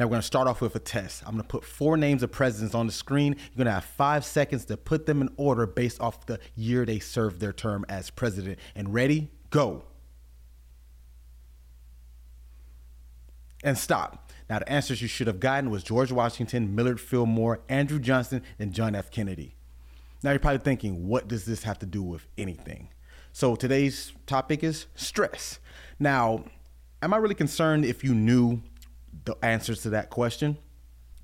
Now we're going to start off with a test. I'm going to put four names of presidents on the screen. You're going to have five seconds to put them in order based off the year they served their term as president. And ready, go. And stop. Now the answers you should have gotten was George Washington, Millard Fillmore, Andrew Johnson, and John F. Kennedy. Now you're probably thinking, what does this have to do with anything? So today's topic is stress. Now, am I really concerned if you knew the answers to that question?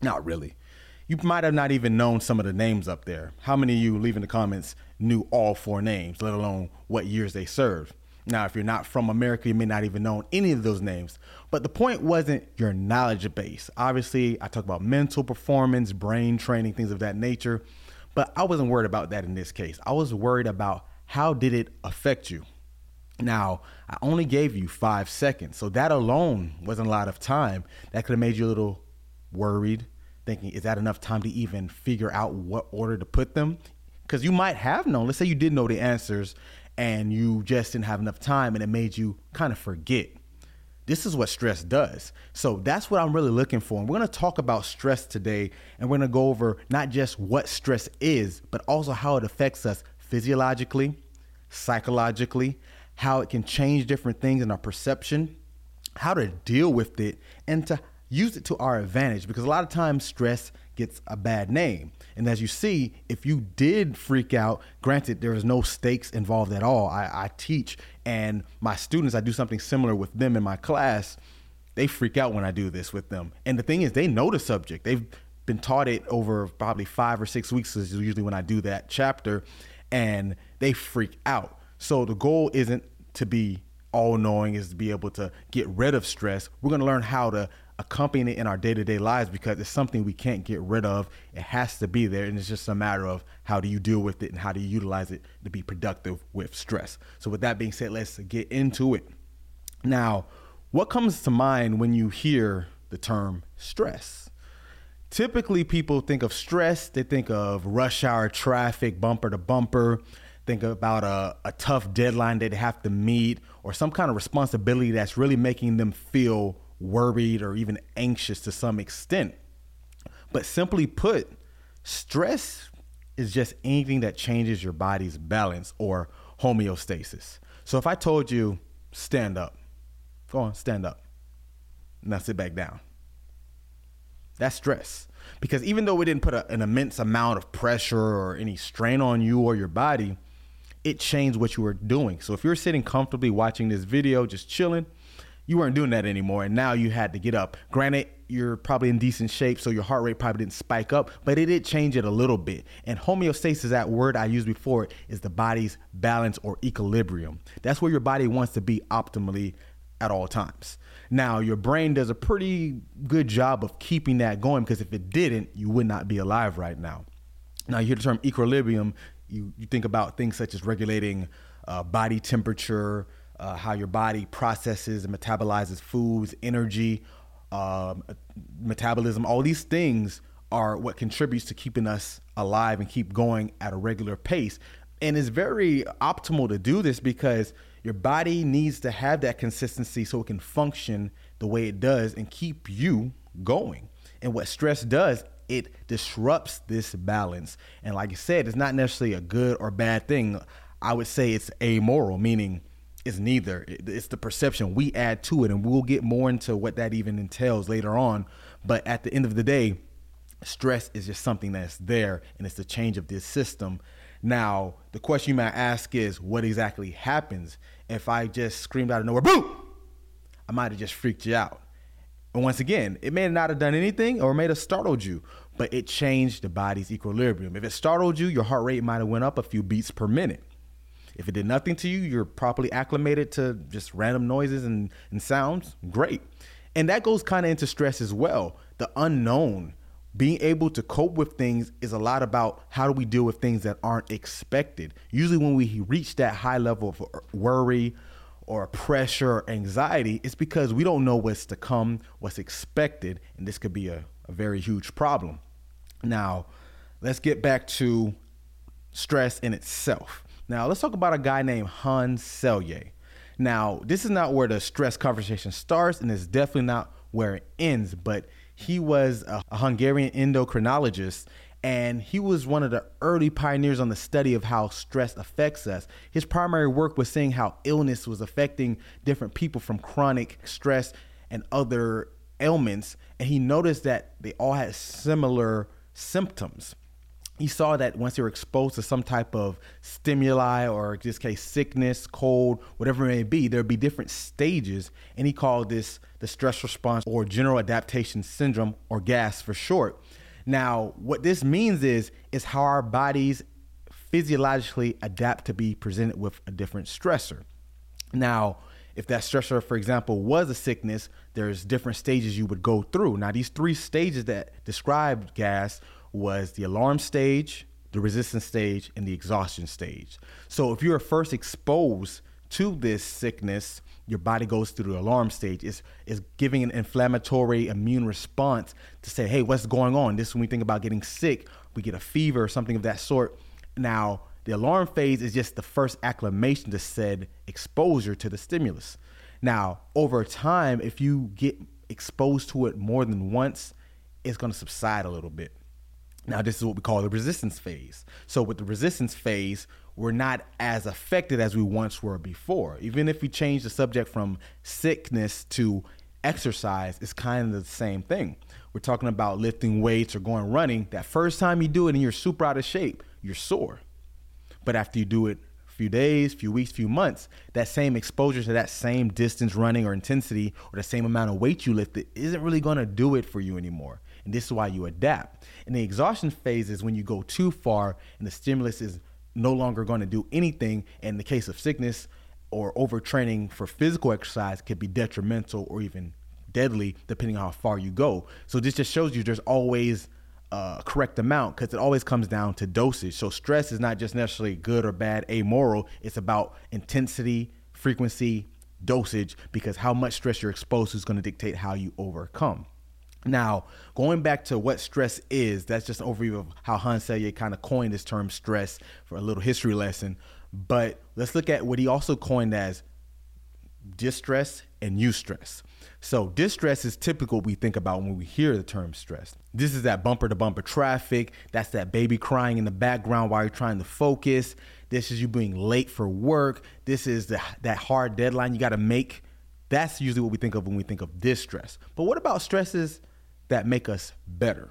Not really. You might have not even known some of the names up there. How many of you leave in the comments knew all four names, let alone what years they served? Now, if you're not from America, you may not even know any of those names. But the point wasn't your knowledge base. Obviously, I talk about mental performance, brain training, things of that nature. But I wasn't worried about that in this case. I was worried about how did it affect you? Now, I only gave you five seconds. So that alone wasn't a lot of time. That could have made you a little worried, thinking, is that enough time to even figure out what order to put them? Because you might have known. Let's say you did know the answers and you just didn't have enough time and it made you kind of forget. This is what stress does. So that's what I'm really looking for. And we're going to talk about stress today and we're going to go over not just what stress is, but also how it affects us physiologically, psychologically, how it can change different things in our perception, how to deal with it, and to use it to our advantage because a lot of times stress gets a bad name. And as you see, if you did freak out, granted, there is no stakes involved at all. I, I, teach, and my students, I do something similar with them in my class. They freak out when I do this with them. And the thing is, they know the subject. They've been taught it over probably five or six weeks, is usually when I do that chapter, and they freak out. So the goal isn't to be all knowing, is to be able to get rid of stress. We're going to learn how to accompany it in our day-to-day lives because it's something we can't get rid of. It has to be there and it's just a matter of how do you deal with it and how do you utilize it to be productive with stress. So with that being said let's get into it. Now what comes to mind when you hear the term stress? Typically people think of stress they think of rush hour traffic bumper to bumper think about a, a tough deadline they have to meet or some kind of responsibility that's really making them feel worried or even anxious to some extent. But simply put, stress is just anything that changes your body's balance or homeostasis. So if I told you, stand up, go on, stand up. Now sit back down. That's stress. Because even though we didn't put a, an immense amount of pressure or any strain on you or your body, it changed what you were doing. So if you're sitting comfortably watching this video, just chilling, you weren't doing that anymore. And now you had to get up. Granted you're probably in decent shape so your heart rate probably didn't spike up but it did change it a little bit. And homeostasis that word i used before is the body's balance or equilibrium. That's where your body wants to be optimally at all times. Now your brain does a pretty good job of keeping that going because if it didn't you would not be alive right now. Now you hear the term equilibrium you, you think about things such as regulating uh, body temperature uh, how your body processes and metabolizes foods, energy, um, metabolism, all these things are what contributes to keeping us alive and keep going at a regular pace. And it's very optimal to do this because your body needs to have that consistency so it can function the way it does and keep you going. And what stress does, it disrupts this balance. And like I said, it's not necessarily a good or bad thing. I would say it's amoral, meaning it's neither. It's the perception we add to it, and we'll get more into what that even entails later on. But at the end of the day, stress is just something that's there, and it's the change of this system. Now, the question you might ask is, what exactly happens if I just screamed out of nowhere, boom? I might have just freaked you out. And once again, it may not have done anything or may have startled you, but it changed the body's equilibrium. If it startled you, your heart rate might have went up a few beats per minute. If it did nothing to you, you're properly acclimated to just random noises and, and sounds, great. And that goes kind of into stress as well. The unknown, being able to cope with things is a lot about how do we deal with things that aren't expected. Usually, when we reach that high level of worry or pressure or anxiety, it's because we don't know what's to come, what's expected, and this could be a, a very huge problem. Now, let's get back to stress in itself. Now, let's talk about a guy named Hans Selye. Now, this is not where the stress conversation starts, and it's definitely not where it ends, but he was a, a Hungarian endocrinologist and he was one of the early pioneers on the study of how stress affects us. His primary work was seeing how illness was affecting different people from chronic stress and other ailments, and he noticed that they all had similar symptoms he saw that once they were exposed to some type of stimuli or in this case sickness cold whatever it may be there'd be different stages and he called this the stress response or general adaptation syndrome or gas for short now what this means is is how our bodies physiologically adapt to be presented with a different stressor now if that stressor for example was a sickness there's different stages you would go through now these three stages that described gas was the alarm stage, the resistance stage, and the exhaustion stage. So if you're first exposed to this sickness, your body goes through the alarm stage. It's, it's giving an inflammatory immune response to say, hey, what's going on? This is when we think about getting sick, we get a fever or something of that sort. Now, the alarm phase is just the first acclimation to said exposure to the stimulus. Now, over time, if you get exposed to it more than once, it's going to subside a little bit. Now, this is what we call the resistance phase. So, with the resistance phase, we're not as affected as we once were before. Even if we change the subject from sickness to exercise, it's kind of the same thing. We're talking about lifting weights or going running. That first time you do it and you're super out of shape, you're sore. But after you do it a few days, few weeks, few months, that same exposure to that same distance running or intensity or the same amount of weight you lifted isn't really going to do it for you anymore. And this is why you adapt. And the exhaustion phase is when you go too far and the stimulus is no longer going to do anything. In the case of sickness or overtraining for physical exercise could be detrimental or even deadly depending on how far you go. So this just shows you there's always a correct amount because it always comes down to dosage. So stress is not just necessarily good or bad, amoral. It's about intensity, frequency, dosage because how much stress you're exposed to is going to dictate how you overcome. Now, going back to what stress is, that's just an overview of how Hans Selye kind of coined this term stress for a little history lesson. But let's look at what he also coined as distress and eustress. So, distress is typical we think about when we hear the term stress. This is that bumper to bumper traffic. That's that baby crying in the background while you're trying to focus. This is you being late for work. This is the, that hard deadline you got to make. That's usually what we think of when we think of distress. But what about stresses that make us better.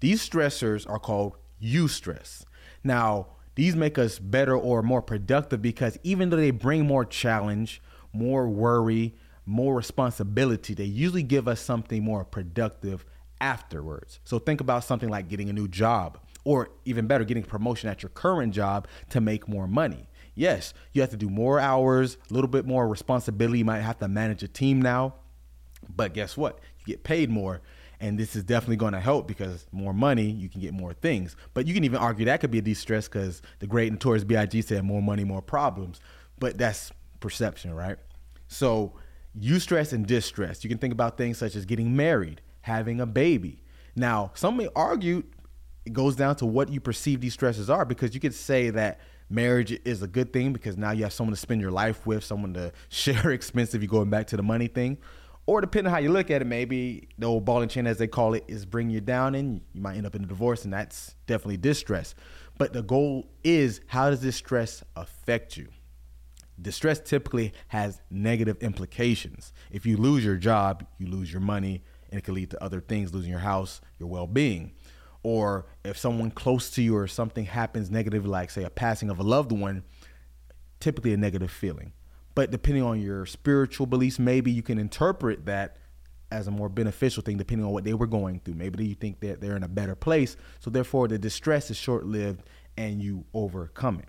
These stressors are called eustress. Now, these make us better or more productive because even though they bring more challenge, more worry, more responsibility, they usually give us something more productive afterwards. So think about something like getting a new job or even better, getting a promotion at your current job to make more money. Yes, you have to do more hours, a little bit more responsibility. You might have to manage a team now. But guess what? You get paid more and this is definitely going to help because more money you can get more things. But you can even argue that could be a de-stress because the great Notorious B.I.G. said more money more problems. But that's perception right? So eustress and distress. You can think about things such as getting married having a baby. Now some may argue it goes down to what you perceive these stresses are because you could say that marriage is a good thing because now you have someone to spend your life with someone to share expenses if you're going back to the money thing or depending how you look at it, maybe the old ball and chain, as they call it, is bringing you down, and you might end up in a divorce, and that's definitely distress. But the goal is how does this stress affect you? Distress typically has negative implications. If you lose your job, you lose your money, and it can lead to other things, losing your house, your well being. Or if someone close to you or something happens negatively, like, say, a passing of a loved one, typically a negative feeling. But depending on your spiritual beliefs, maybe you can interpret that as a more beneficial thing, depending on what they were going through. Maybe you think that they're in a better place. So therefore, the distress is short lived and you overcome it.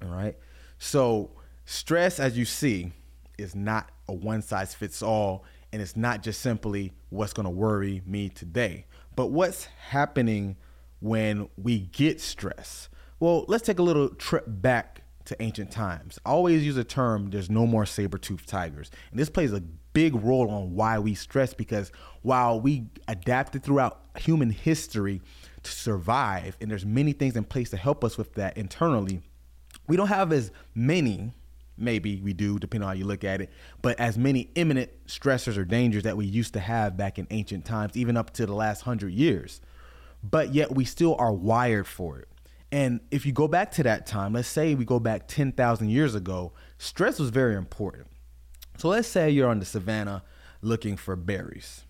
All right. So stress, as you see, is not a one size fits all. And it's not just simply what's going to worry me today, but what's happening when we get stress. Well, let's take a little trip back to ancient times. I always use a term, there's no more saber-toothed tigers. And this plays a big role on why we stress because while we adapted throughout human history to survive, and there's many things in place to help us with that internally, we don't have as many Maybe we do, depending on how you look at it. But as many imminent stressors or dangers that we used to have back in ancient times, even up to the last hundred years. But yet we still are wired for it. And if you go back to that time, let's say we go back 10,000 years ago, stress was very important. So let's say you're on the savannah looking for berries.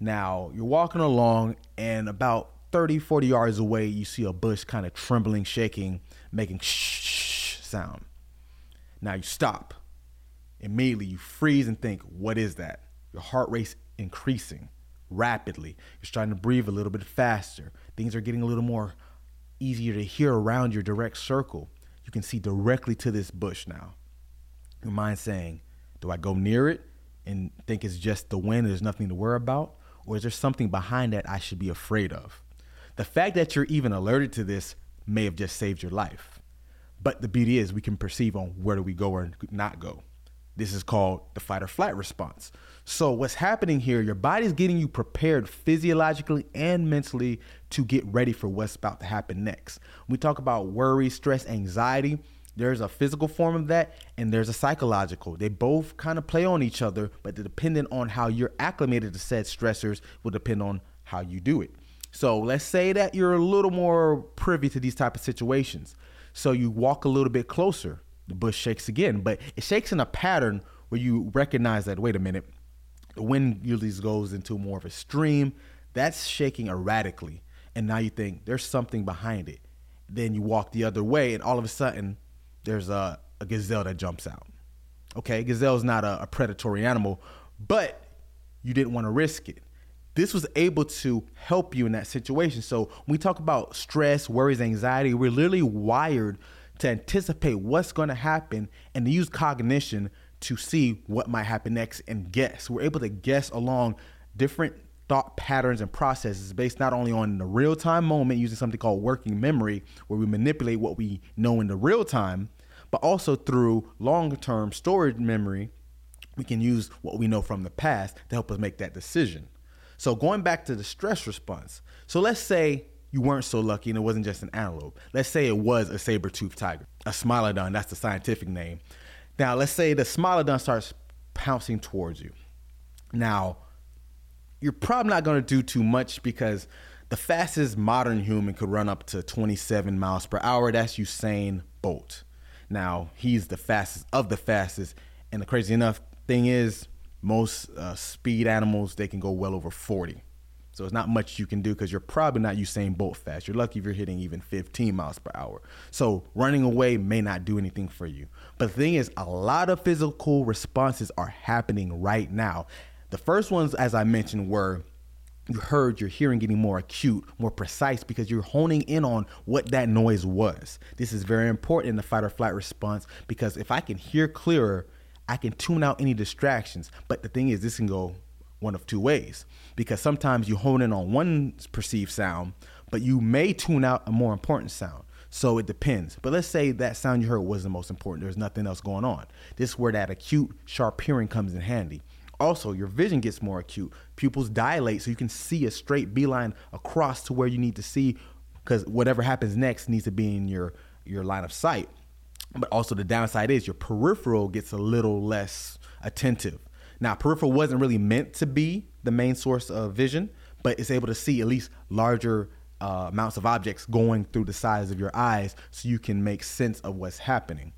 Now, you're walking along, and about 30, 40 yards away, you see a bush kind of trembling, shaking, making shh sound. Now you stop. Immediately, you freeze and think, what is that? Your heart rate's increasing rapidly. You're starting to breathe a little bit faster. Things are getting a little more easier to hear around your direct circle. You can see directly to this bush now. Your mind saying, Do I go near it and think it's just the wind, there's nothing to worry about? Or is there something behind that I should be afraid of? The fact that you're even alerted to this may have just saved your life. But the beauty is we can perceive on where do we go or not go. This is called the fight or flight response. So, what's happening here, your body's getting you prepared physiologically and mentally to get ready for what's about to happen next. We talk about worry, stress, anxiety, there's a physical form of that and there's a psychological. They both kind of play on each other, but depending on how you're acclimated to said stressors will depend on how you do it. So, let's say that you're a little more privy to these type of situations. So, you walk a little bit closer the bush shakes again, but it shakes in a pattern where you recognize that, wait a minute, the wind usually goes into more of a stream. That's shaking erratically. And now you think there's something behind it. Then you walk the other way, and all of a sudden, there's a, a gazelle that jumps out. Okay, gazelle is not a, a predatory animal, but you didn't want to risk it. This was able to help you in that situation. So when we talk about stress, worries, anxiety, we're literally wired to anticipate what's going to happen and to use cognition to see what might happen next and guess. We're able to guess along different thought patterns and processes based not only on the real time moment using something called working memory, where we manipulate what we know in the real time, but also through long term storage memory, we can use what we know from the past to help us make that decision. So, going back to the stress response. So, let's say you weren't so lucky and it wasn't just an antelope. Let's say it was a saber-toothed tiger, a smilodon, that's the scientific name. Now, let's say the smilodon starts pouncing towards you. Now, you're probably not going to do too much because the fastest modern human could run up to 27 miles per hour. That's Usain Bolt. Now, he's the fastest of the fastest. And the crazy enough thing is, most uh, speed animals, they can go well over 40. So it's not much you can do because you're probably not Usain Bolt fast. You're lucky if you're hitting even 15 miles per hour. So running away may not do anything for you. But the thing is, a lot of physical responses are happening right now. The first ones, as I mentioned, were you heard your hearing getting more acute, more precise because you're honing in on what that noise was. This is very important in the fight or flight response because if I can hear clearer, I can tune out any distractions. But the thing is, this can go one of two ways because sometimes you hone in on one perceived sound, but you may tune out a more important sound. So it depends. But let's say that sound you heard was the most important. There's nothing else going on. This is where that acute, sharp hearing comes in handy. Also, your vision gets more acute. Pupils dilate so you can see a straight beeline across to where you need to see because whatever happens next needs to be in your, your line of sight. But also, the downside is your peripheral gets a little less attentive. Now, peripheral wasn't really meant to be the main source of vision, but it's able to see at least larger uh, amounts of objects going through the sides of your eyes so you can make sense of what's happening.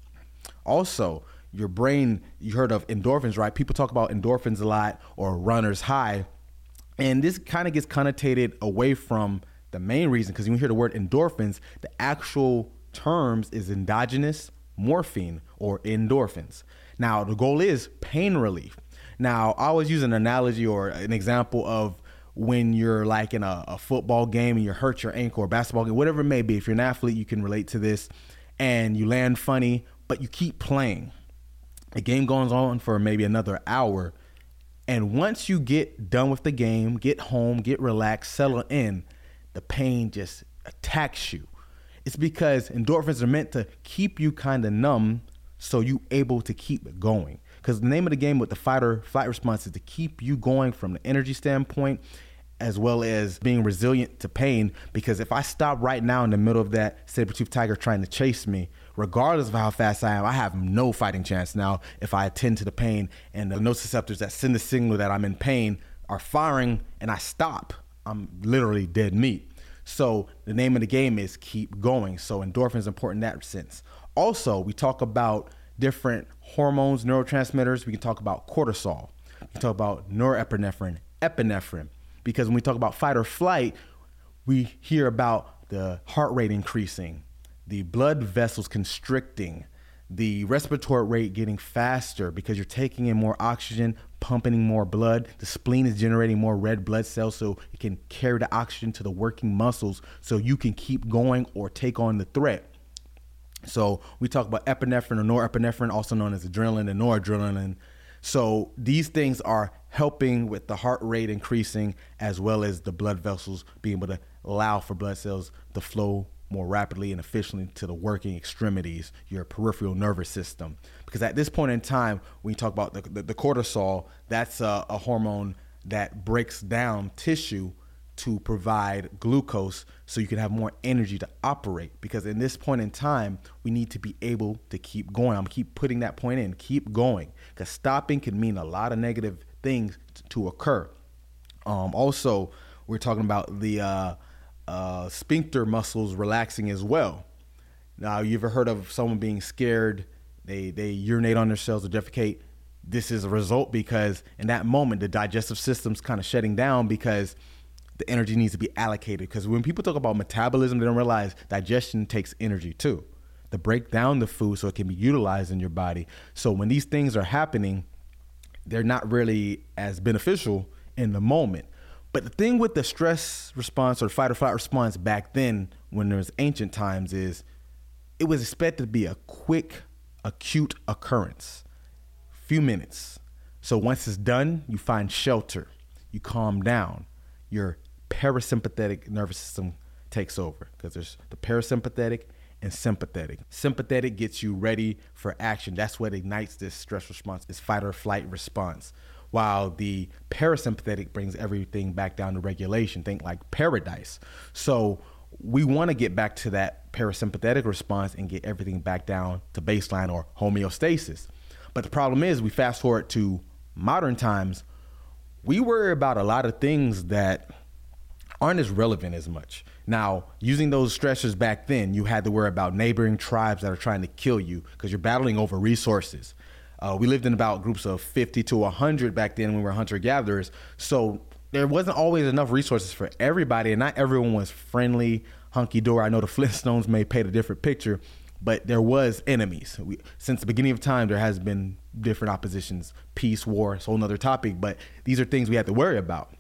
Also, your brain, you heard of endorphins, right? People talk about endorphins a lot or runner's high. And this kind of gets connotated away from the main reason because when you hear the word endorphins, the actual terms is endogenous morphine or endorphins. Now, the goal is pain relief. Now, I always use an analogy or an example of when you're like in a, a, football game and you hurt your ankle or basketball game, whatever it may be. If you're an athlete, you can relate to this and you land funny, but you keep playing. The game goes on for maybe another hour. And once you get done with the game, get home, get relaxed, settle in, the pain just attacks you. It's because endorphins are meant to keep you kind of numb so you able to keep going because the name of the game with the fight or flight response is to keep you going from the energy standpoint as well as being resilient to pain. Because if I stop right now in the middle of that saber tooth tiger trying to chase me, regardless of how fast I am, I have no fighting chance now if I attend to the pain and the nociceptors that send the signal that I'm in pain are firing and I stop. I'm literally dead meat. So the name of the game is keep going. So endorphins important in that sense. Also, we talk about different hormones, neurotransmitters. We can talk about cortisol. We can talk about norepinephrine, epinephrine. Because when we talk about fight or flight, we hear about the heart rate increasing, the blood vessels constricting, the respiratory rate getting faster because you're taking in more oxygen, pumping more blood. The spleen is generating more red blood cells so it can carry the oxygen to the working muscles so you can keep going or take on the threat. So we talk about epinephrine or norepinephrine, also known as adrenaline and noradrenaline. So these things are helping with the heart rate increasing as well as the blood vessels being able to allow for blood cells to flow more rapidly and efficiently to the working extremities, your peripheral nervous system. Because at this point in time, when you talk about the, the, the cortisol, that's a, a hormone that breaks down tissue to provide glucose so you can have more energy to operate. Because in this point in time we need to be able to keep going. I'm keep putting that point in. Keep going. Because stopping can mean a lot of negative things t- to occur. Um, also we're talking about the uh, uh, sphincter muscles relaxing as well. Now you ever heard of someone being scared? They they urinate on themselves or defecate. This is a result because in that moment the digestive system's kind of shutting down because the energy needs to be allocated because when people talk about metabolism, they don't realize digestion takes energy too to break down the food so it can be utilized in your body. So when these things are happening, they're not really as beneficial in the moment. But the thing with the stress response or fight or flight response back then, when there was ancient times, is it was expected to be a quick, acute occurrence, few minutes. So once it's done, you find shelter, you calm down, your parasympathetic nervous system takes over because there's the parasympathetic and sympathetic. Sympathetic gets you ready for action. That's what ignites this stress response, this fight or flight response. While the parasympathetic brings everything back down to regulation. Think like paradise. So we want to get back to that parasympathetic response and get everything back down to baseline or homeostasis. But the problem is, we fast forward to modern times, we worry about a lot of things that aren't as relevant as much. Now, using those stressors back then, you had to worry about neighboring tribes that are trying to kill you because you're battling over resources. Uh, we lived in about groups of 50 to 100 back then when we were hunter gatherers. So there wasn't always enough resources for everybody, and not everyone was friendly, hunky dory. I know the Flintstones may paint a different picture, but there was enemies. We, since the beginning of time, there has been different oppositions, peace, war, it's a whole nother topic, but these are things we have to worry about.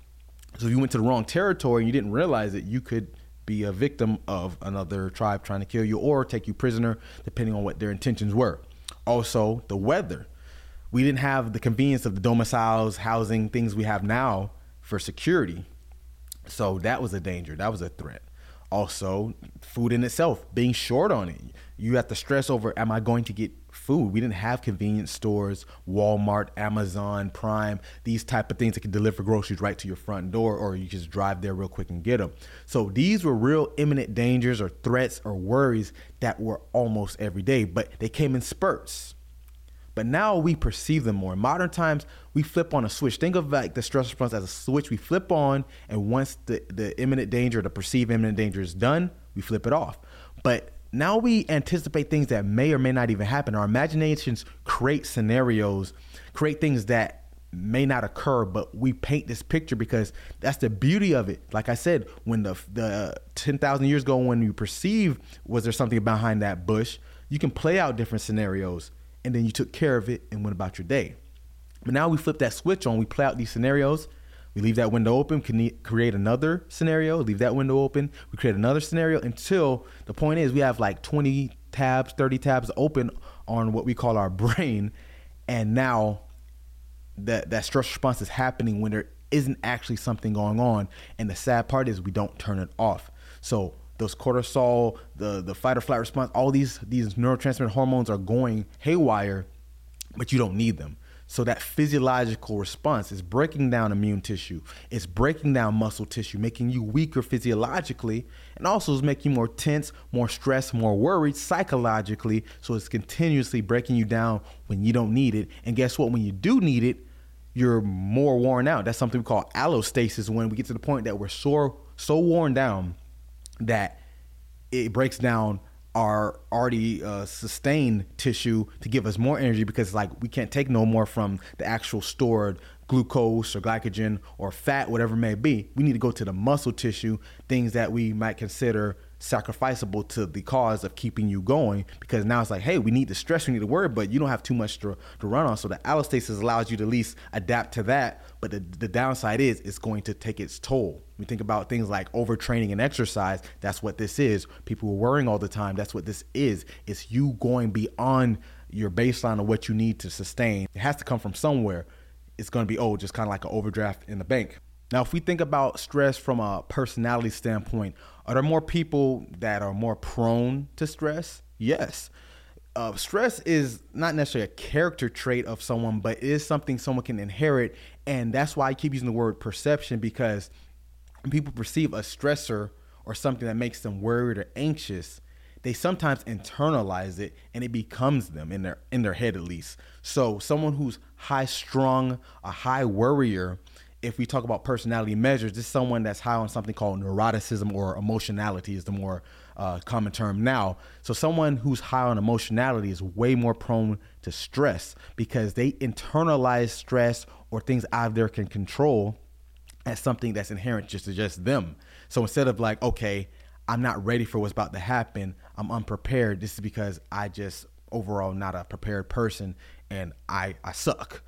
So if you went to the wrong territory and you didn't realize it, you could be a victim of another tribe trying to kill you or take you prisoner, depending on what their intentions were. Also, the weather. We didn't have the convenience of the domiciles, housing, things we have now for security. So that was a danger. That was a threat. Also, food in itself, being short on it. You have to stress over, am I going to get food. We didn't have convenience stores, Walmart, Amazon, Prime, these type of things that can deliver groceries right to your front door, or you just drive there real quick and get them. So these were real imminent dangers or threats or worries that were almost every day, but they came in spurts. But now we perceive them more. In modern times, we flip on a switch. Think of like the stress response as a switch we flip on, and once the, the imminent danger, the perceived imminent danger is done, we flip it off. But now we anticipate things that may or may not even happen. Our imaginations create scenarios, create things that may not occur, but we paint this picture because that's the beauty of it. Like I said, when the the ten thousand years ago, when you perceive was there something behind that bush, you can play out different scenarios, and then you took care of it and went about your day. But now we flip that switch on. We play out these scenarios we leave that window open, can create another scenario, leave that window open, we create another scenario until the point is we have like 20 tabs, 30 tabs open on what we call our brain. And now that, that stress response is happening when there isn't actually something going on. And the sad part is we don't turn it off. So those cortisol, the, the fight or flight response, all these, these neurotransmitter hormones are going haywire, but you don't need them. So that physiological response is breaking down immune tissue. It's breaking down muscle tissue, making you weaker physiologically, and also is making you more tense, more stressed, more worried psychologically. So it's continuously breaking you down when you don't need it. And guess what? When you do need it, you're more worn out. That's something we call allostasis when we get to the point that we're so so worn down that it breaks down our already uh, sustained tissue to give us more energy because like we can't take no more from the actual stored glucose or glycogen or fat whatever may be. We need to go to the muscle tissue things that we might consider sacrificable to the cause of keeping you going because now it's like hey we need the stress we need to worry but you don't have too much to, to run on. So the allostasis allows you to at least adapt to that but the, the downside is it's going to take its toll. We think about things like overtraining and exercise. That's what this is. People are worrying all the time. That's what this is. It's you going beyond your baseline of what you need to sustain. It has to come from somewhere. It's going to be oh just kind of like an overdraft in the bank. Now, if we think about stress from a personality standpoint, are there more people that are more prone to stress? Yes. Uh, stress is not necessarily a character trait of someone, but it is something someone can inherit. And that's why I keep using the word perception because when people perceive a stressor or something that makes them worried or anxious, they sometimes internalize it and it becomes them in their in their head at least. So someone who's high strung, a high worrier, if we talk about personality measures, this is someone that's high on something called neuroticism or emotionality is the more uh, common term now. So someone who's high on emotionality is way more prone to stress because they internalize stress or things out of their can control as something that's inherent just to just them. So instead of like, okay, I'm not ready for what's about to happen, I'm unprepared. This is because I just overall not a prepared person and I I suck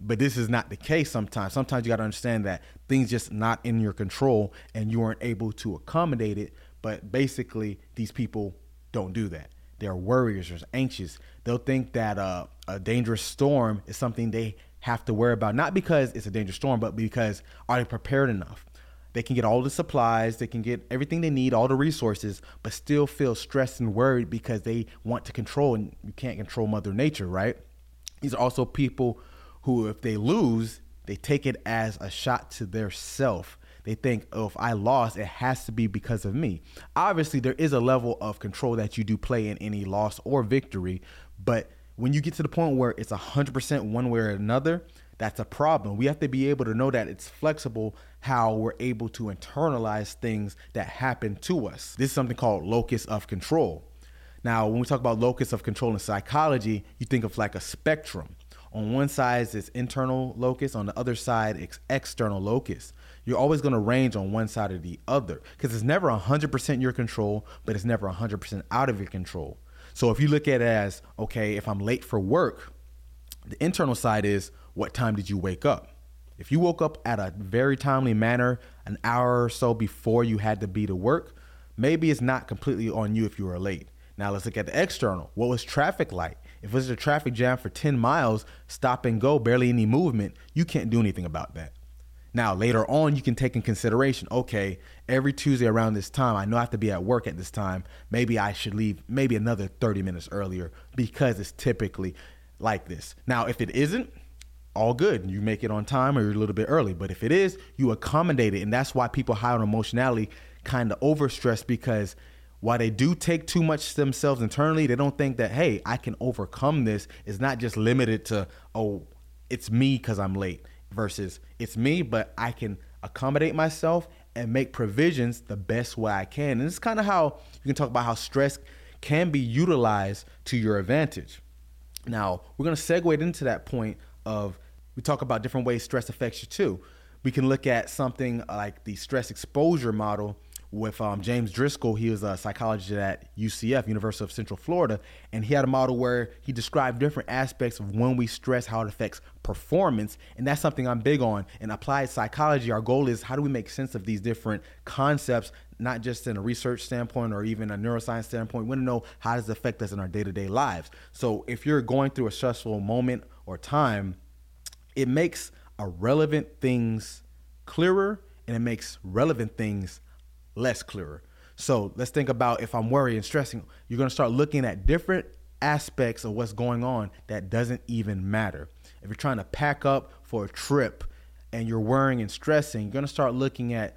but this is not the case sometimes. Sometimes you got to understand that things just not in your control and you aren't able to accommodate it. But basically, these people don't do that. They're worriers or anxious. They'll think that uh, a dangerous storm is something they have to worry about, not because it's a dangerous storm, but because are they prepared enough? They can get all the supplies, they can get everything they need, all the resources, but still feel stressed and worried because they want to control, and you can't control Mother Nature, right? These are also people who, if they lose, they take it as a shot to their self. They think, oh, if I lost, it has to be because of me. Obviously, there is a level of control that you do play in any loss or victory, but when you get to the point where it's 100% one way or another, that's a problem. We have to be able to know that it's flexible how we're able to internalize things that happen to us. This is something called locus of control. Now, when we talk about locus of control in psychology, you think of like a spectrum. On one side is internal locus, on the other side it's external locus. You're always going to range on one side or the other because it's never 100% your control, but it's never 100% out of your control. So if you look at it as, okay, if I'm late for work, the internal side is what time did you wake up? If you woke up at a very timely manner, an hour or so before you had to be to work, maybe it's not completely on you if you were late. Now let's look at the external. What was traffic like? If it's a traffic jam for 10 miles, stop and go, barely any movement, you can't do anything about that. Now, later on, you can take in consideration okay, every Tuesday around this time, I know I have to be at work at this time. Maybe I should leave maybe another 30 minutes earlier because it's typically like this. Now, if it isn't, all good. You make it on time or you're a little bit early. But if it is, you accommodate it. And that's why people high on emotionality kind of overstress because while they do take too much themselves internally, they don't think that, hey, I can overcome this. It's not just limited to, oh, it's me because I'm late, versus it's me, but I can accommodate myself and make provisions the best way I can. And it's kind of how you can talk about how stress can be utilized to your advantage. Now, we're going to segue into that point of we talk about different ways stress affects you too. We can look at something like the stress exposure model with um, James Driskell. He was a psychologist at UCF, University of Central Florida, and he had a model where he described different aspects of when we stress, how it affects performance, and that's something I'm big on. In applied psychology, our goal is how do we make sense of these different concepts, not just in a research standpoint or even a neuroscience standpoint. We want to know how does it affect us in our day-to-day lives. So if you're going through a stressful moment or time, it makes irrelevant things clearer and it makes relevant things less clearer. So let's think about if I'm worried and stressing, you're going to start looking at different aspects of what's going on that doesn't even matter. If you're trying to pack up for a trip and you're worrying and stressing, you're going to start looking at,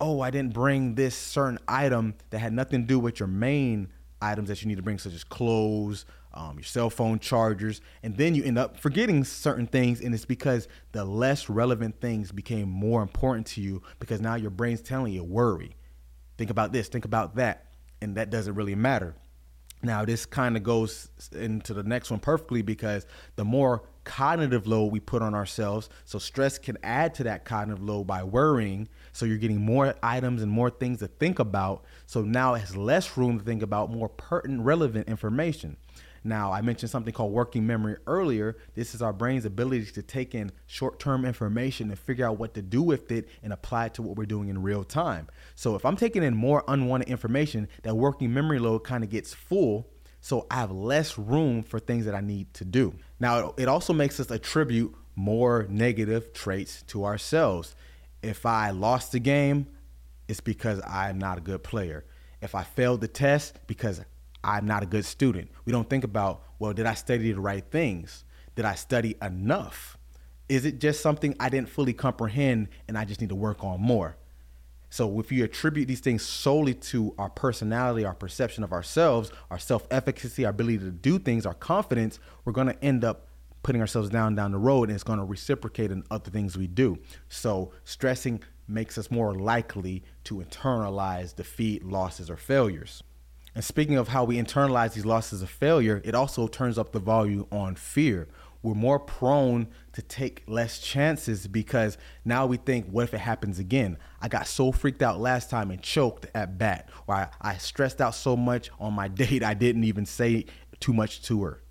oh, I didn't bring this certain item that had nothing to do with your main items that you need to bring, such as clothes, um, your cell phone chargers, and then you end up forgetting certain things, and it's because the less relevant things became more important to you because now your brain's telling you worry. Think about this, think about that, and that doesn't really matter. Now, this kind of goes into the next one perfectly because the more cognitive load we put on ourselves, so stress can add to that cognitive load by worrying. So you're getting more items and more things to think about. So now it has less room to think about more pertinent, relevant information. Now, I mentioned something called working memory earlier. This is our brain's ability to take in short term information and figure out what to do with it and apply it to what we're doing in real time. So, if I'm taking in more unwanted information, that working memory load kind of gets full. So, I have less room for things that I need to do. Now, it also makes us attribute more negative traits to ourselves. If I lost the game, it's because I'm not a good player. If I failed the test, because I'm not a good student. We don't think about, well, did I study the right things? Did I study enough? Is it just something I didn't fully comprehend and I just need to work on more? So if you attribute these things solely to our personality, our perception of ourselves, our self-efficacy, our ability to do things, our confidence, we're going to end up putting ourselves down down the road and it's going to reciprocate in other things we do. So stressing makes us more likely to internalize defeat, losses, or failures. And speaking of how we internalize these losses of failure, it also turns up the volume on fear. We're more prone to take less chances because now we think, what if it happens again? I got so freaked out last time and choked at bat, or I, I stressed out so much on my date I didn't even say too much to her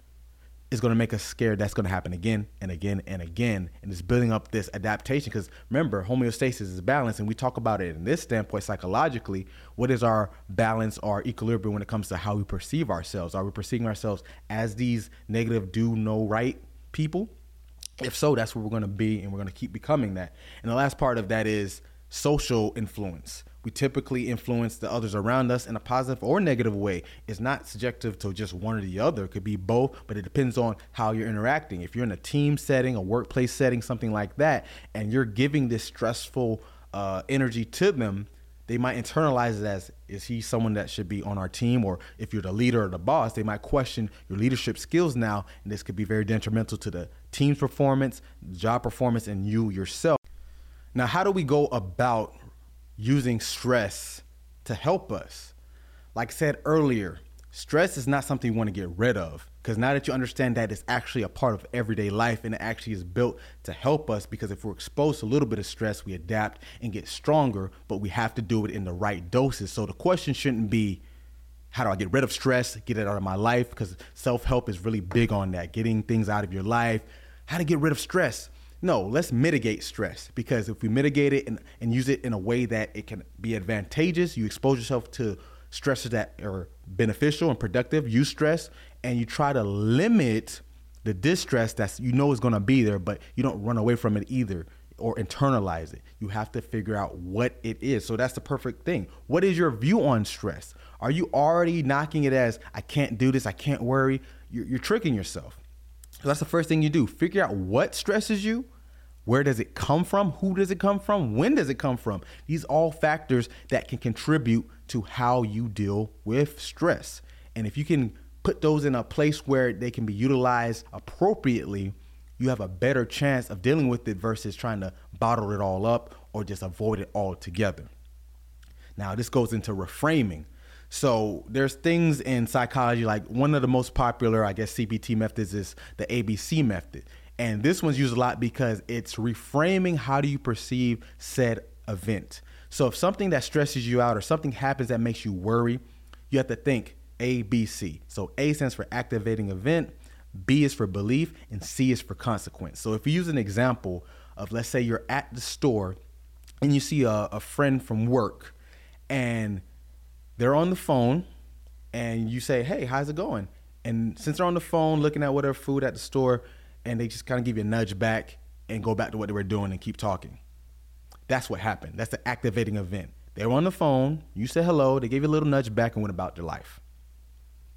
is going to make us scared that's going to happen again and again and again. And it's building up this adaptation because remember homeostasis is balance and we talk about it in this standpoint psychologically. What is our balance or equilibrium when it comes to how we perceive ourselves? Are we perceiving ourselves as these negative do no right people? If so that's where we're going to be and we're going to keep becoming that. And the last part of that is social influence we typically influence the others around us in a positive or negative way. It's not subjective to just one or the other. It could be both, but it depends on how you're interacting. If you're in a team setting, a workplace setting, something like that, and you're giving this stressful uh, energy to them, they might internalize it as is he someone that should be on our team or if you're the leader or the boss they might question your leadership skills now and this could be very detrimental to the team's performance job performance and you yourself now how do we go about using stress to help us. Like I said earlier, stress is not something you want to get rid of because now that you understand that it's actually a part of everyday life and it actually is built to help us because if we're exposed to a little bit of stress, we adapt and get stronger, but we have to do it in the right doses. So the question shouldn't be, how do I get rid of stress, get it out of my life? Because self help is really big on that, getting things out of your life. How to get rid of stress. No, let's mitigate stress because if we mitigate it and, and use it in a way that it can be advantageous, you expose yourself to stresses that are beneficial and productive, use stress, and you try to limit the distress that you know is going to be there, but you don't run away from it either or internalize it. You have to figure out what it is. So that's the perfect thing. What is your view on stress? Are you already knocking it as I can't do this, I can't worry? You're, you're tricking yourself. So that's the first thing you do. Figure out what stresses you. Where does it come from? Who does it come from? When does it come from? These all factors that can contribute to how you deal with stress. And if you can put those in a place where they can be utilized appropriately, you have a better chance of dealing with it versus trying to bottle it all up or just avoid it altogether. Now, this goes into reframing. So there's things in psychology like one of the most popular, I guess, CBT methods is the ABC method. And this one's used a lot because it's reframing how do you perceive said event. So if something that stresses you out or something happens that makes you worry, you have to think A, B, C. So A stands for activating event, B is for belief, and C is for consequence. So if you use an example of, let's say you're at the store and you see a, a friend from work and they're on the phone and you say, "Hey, how's it going?" And since they're on the phone looking at whatever food at the store, and they just kind of give you a nudge back and go back to what they were doing and keep talking. That's what happened. That's the activating event. They were on the phone. You said hello. They gave you a little nudge back and went about their life.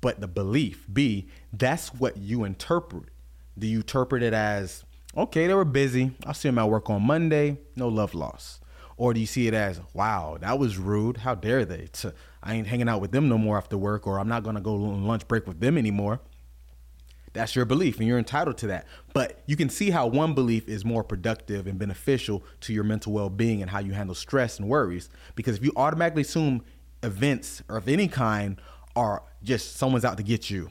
But the belief, B, that's what you interpret. Do you interpret it as okay, they were busy. I'll see them at work on Monday. No love lost. Or do you see it as, wow, that was rude. How dare they? I ain't hanging out with them no more after work, or I'm not going to go on lunch break with them anymore. That's your belief, and you're entitled to that. But you can see how one belief is more productive and beneficial to your mental well being and how you handle stress and worries. Because if you automatically assume events or of any kind are just someone's out to get you,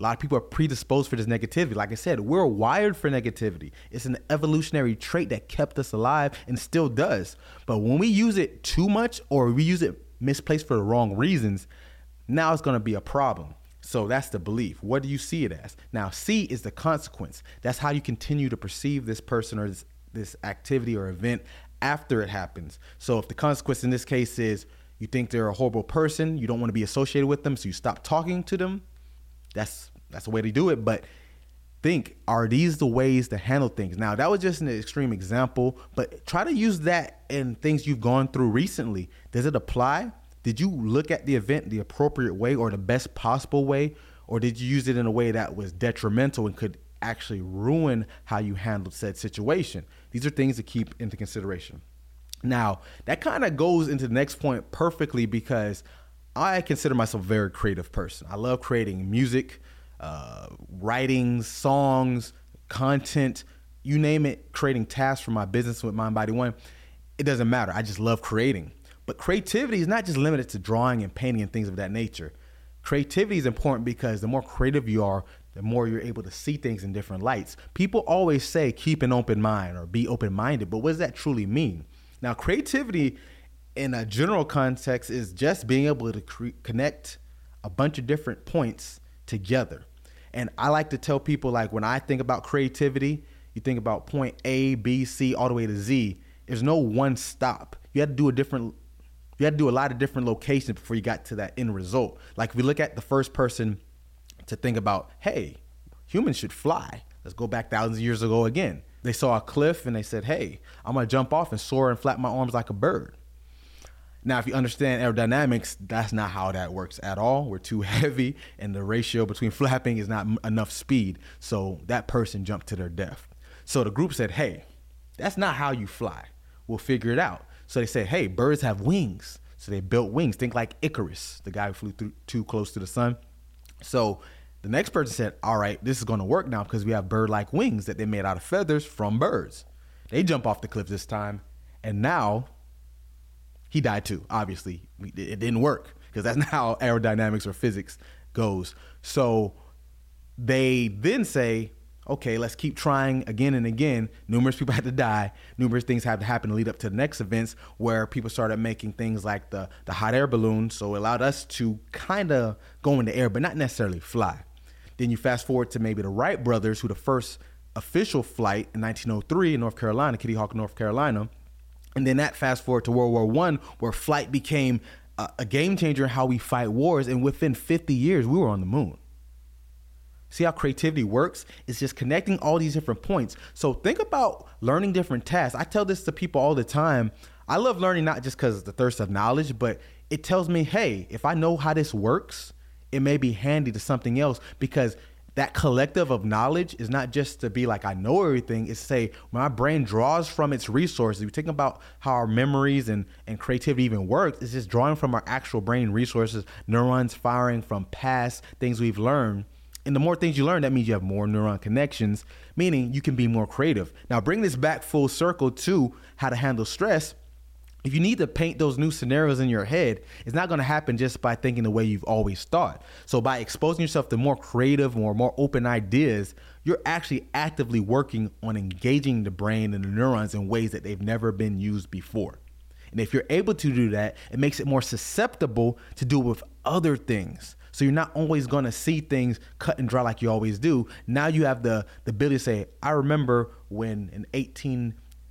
a lot of people are predisposed for this negativity. Like I said, we're wired for negativity. It's an evolutionary trait that kept us alive and still does. But when we use it too much or we use it misplaced for the wrong reasons, now it's going to be a problem. So that's the belief. What do you see it as? Now, C is the consequence. That's how you continue to perceive this person or this, this activity or event after it happens. So if the consequence in this case is you think they're a horrible person, you don't want to be associated with them, so you stop talking to them, that's that's the way to do it. But think, are these the ways to handle things? Now, that was just an extreme example, but try to use that in things you've gone through recently. Does it apply? did you look at the event the appropriate way or the best possible way or did you use it in a way that was detrimental and could actually ruin how you handled said situation these are things to keep into consideration now that kind of goes into the next point perfectly because i consider myself a very creative person i love creating music uh, writing songs content you name it creating tasks for my business with mind body one it doesn't matter i just love creating but creativity is not just limited to drawing and painting and things of that nature. Creativity is important because the more creative you are, the more you're able to see things in different lights. People always say keep an open mind or be open minded, but what does that truly mean? Now, creativity in a general context is just being able to cre- connect a bunch of different points together. And I like to tell people like when I think about creativity, you think about point A, B, C, all the way to Z. There's no one stop. You had to do a different you had to do a lot of different locations before you got to that end result. Like if we look at the first person to think about, hey, humans should fly. Let's go back thousands of years ago again. They saw a cliff and they said, hey, I'm gonna jump off and soar and flap my arms like a bird. Now, if you understand aerodynamics, that's not how that works at all. We're too heavy, and the ratio between flapping is not m- enough speed. So that person jumped to their death. So the group said, hey, that's not how you fly. We'll figure it out. So they said, hey, birds have wings. So they built wings. Think like Icarus, the guy who flew through, too close to the sun. So the next person said, all right, this is going to work now because we have bird like wings that they made out of feathers from birds. They jump off the cliff this time. And now he died too, obviously. It didn't work because that's not how aerodynamics or physics goes. So they then say, okay, let's keep trying again and again. Numerous people had to die. Numerous things had to happen to lead up to the next events where people started making things like the, the hot air balloon. So it allowed us to kind of go in the air, but not necessarily fly. Then you fast forward to maybe the Wright brothers, who the first official flight in 1903 in North Carolina, Kitty Hawk, North Carolina. And then that fast forward to World War One, where flight became a, a game changer in how we fight wars. And within 50 years, we were on the moon. See how creativity works? It's just connecting all these different points. So think about learning different tasks. I tell this to people all the time. I love learning not just because of the thirst of knowledge, but it tells me, hey, if I know how this works, it may be handy to something else because that collective of knowledge is not just to be like I know everything. It's say my brain draws from its resources. We think about how our memories and, and creativity even works. It's just drawing from our actual brain resources, neurons firing from past things we've learned and the more things you learn, that means you have more neuron connections, meaning you can be more creative. Now, bring this back full circle to how to handle stress. If you need to paint those new scenarios in your head, it's not going to happen just by thinking the way you've always thought. So, by exposing yourself to more creative or more open ideas, you're actually actively working on engaging the brain and the neurons in ways that they've never been used before. And if you're able to do that, it makes it more susceptible to do with other things. So you're not always going to see things cut and dry like you always do. Now you have the, the ability to say, I remember when in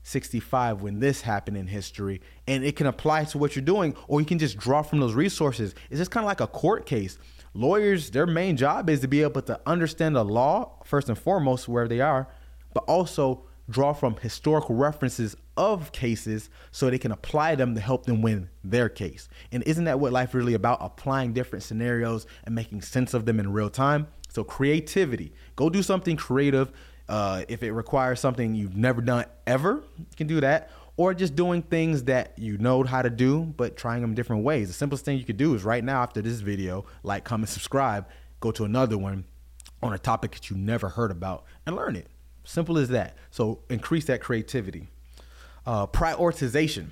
1865 when this happened in history, and it can apply to what you're doing, or you can just draw from those resources. It's just kind of like a court case. Lawyers, their main job is to be able to understand the law, first and foremost, where they are, but also draw from historical references of cases so they can apply them to help them win their case. And isn't that what life really about? Applying different scenarios and making sense of them in real time. So creativity. Go do something creative. Uh, if it requires something you've never done ever, you can do that. Or just doing things that you know how to do, but trying them different ways. The simplest thing you could do is right now after this video, like, comment, subscribe, go to another one on a topic that you never heard about and learn it. Simple as that. So increase that creativity. Uh, prioritization.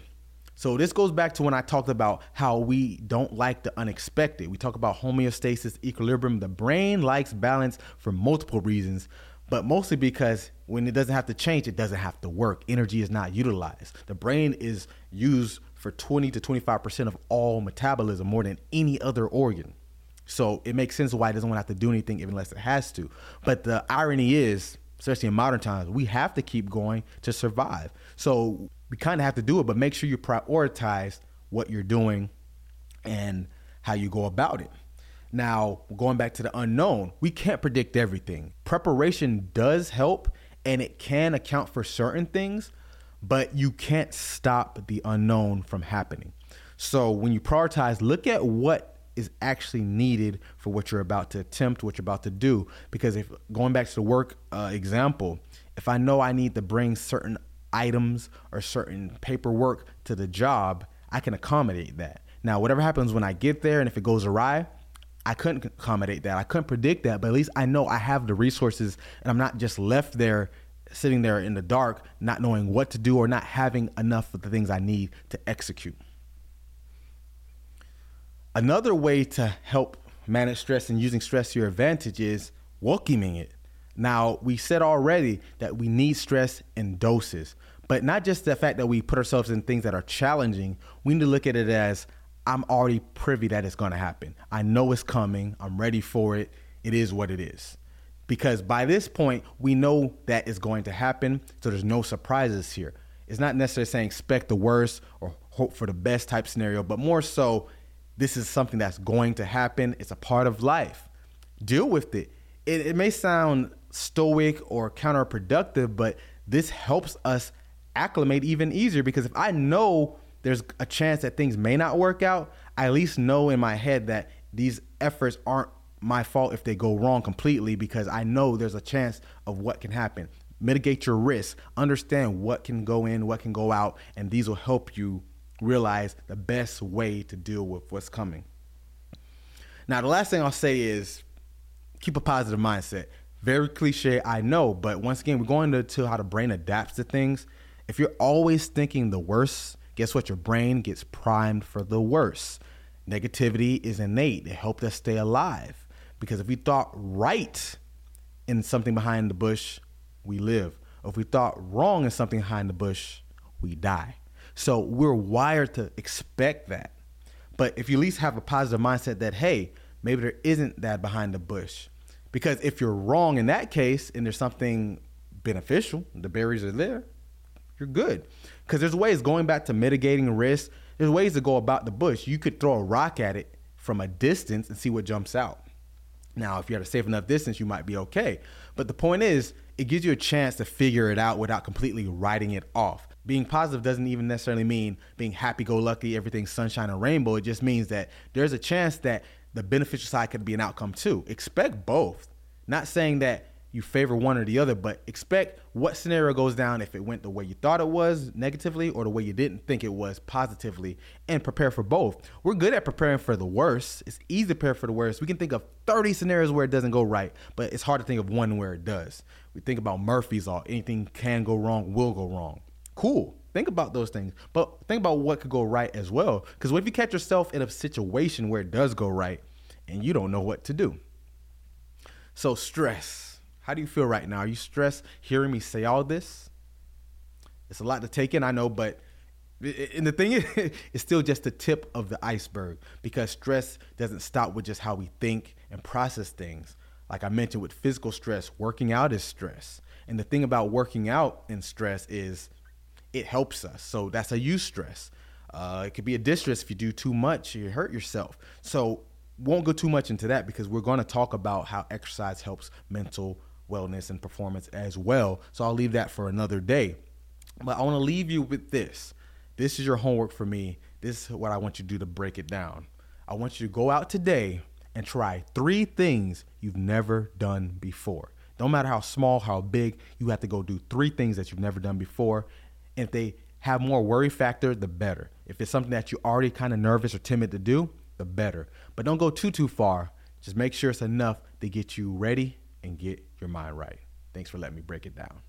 So this goes back to when I talked about how we don't like the unexpected. We talk about homeostasis, equilibrium. The brain likes balance for multiple reasons, but mostly because when it doesn't have to change, it doesn't have to work. Energy is not utilized. The brain is used for 20 to 25% of all metabolism more than any other organ. So it makes sense why it doesn't want to have to do anything unless it has to. But the irony is, especially in modern times, we have to keep going to survive. So we kind of have to do it, but make sure you prioritize what you're doing and how you go about it. Now, going back to the unknown, we can't predict everything. Preparation does help and it can account for certain things, but you can't stop the unknown from happening. So when you prioritize, look at what is actually needed for what you're about to attempt, what you're about to do. Because if going back to the work uh, example, if I know I need to bring certain items or certain paperwork to the job, I can accommodate that. Now, whatever happens when I get there and if it goes awry, I couldn't accommodate that. I couldn't predict that, but at least I know I have the resources and I'm not just left there sitting there in the dark, not knowing what to do or not having enough of the things I need to execute. Another way to help manage stress and using stress to your advantage is welcoming it. Now, we said already that we need stress in doses, but not just the fact that we put ourselves in things that are challenging. We need to look at it as I'm already privy that it's going to happen. I know it's coming. I'm ready for it. It is what it is. Because by this point, we know that it's going to happen, so there's no surprises here. It's not necessarily saying expect the worst or hope for the best type scenario, but more so, this is something that's going to happen. It's a part of life. Deal with it. It, it may sound stoic or counterproductive, but this helps us acclimate even easier because if I know there's a chance that things may not work out, I at least know in my head that these efforts aren't my fault if they go wrong completely because I know there's a chance of what can happen. Mitigate your risk, understand what can go in, what can go out, and these will help you realize the best way to deal with what's coming. Now, the last thing I'll say is keep a positive mindset. Very cliche, I know, but once again, we're going to, to how the brain adapts to things. If you're always thinking the worst, guess what? Your brain gets primed for the worst. Negativity is innate. It helped us stay alive because if we thought right in something behind the bush, we live. If we thought wrong in something behind the bush, we die. So we're wired to expect that. But if you at least have a positive mindset that, hey, maybe there isn't that behind the bush, because if you're wrong in that case and there's something beneficial, the berries are there, you're good. Because there's ways going back to mitigating risk, there's ways to go about the bush. You could throw a rock at it from a distance and see what jumps out. Now, if you're at a safe enough distance, you might be okay. But the point is, it gives you a chance to figure it out without completely writing it off. Being positive doesn't even necessarily mean being happy go lucky, everything's sunshine and rainbow. It just means that there's a chance that the beneficial side could be an outcome too. Expect both. Not saying that you favor one or the other, but expect what scenario goes down if it went the way you thought it was negatively or the way you didn't think it was positively and prepare for both. We're good at preparing for the worst. It's easy to prepare for the worst. We can think of 30 scenarios where it doesn't go right, but it's hard to think of one where it does. We think about Murphy's Law. Anything can go wrong, will go wrong. Cool. Think about those things, but think about what could go right as well. Because what if you catch yourself in a situation where it does go right and you don't know what to do? So, stress. How do you feel right now? Are you stressed hearing me say all this? It's a lot to take in, I know, but and the thing is, it's still just the tip of the iceberg because stress doesn't stop with just how we think and process things. Like I mentioned with physical stress, working out is stress. And the thing about working out in stress is it helps us. So that's a eustress. Uh, it could be a distress if you do too much, you hurt yourself. So won't go too much into that because we're going to talk about how exercise helps mental wellness and performance as well. So I'll leave that for another day. But I want to leave you with this. This is your homework for me. This is what I want you to do to break it down. I want you to go out today and try three things you've never done before. Don't matter how small, how big, you have to go do three things that you've never done before. And if they have more worry factor, the better. If it's something that you're already kind of nervous or timid to do, the better. But don't go too, too far. Just make sure it's enough to get you ready and get your mind right. Thanks for letting me break it down.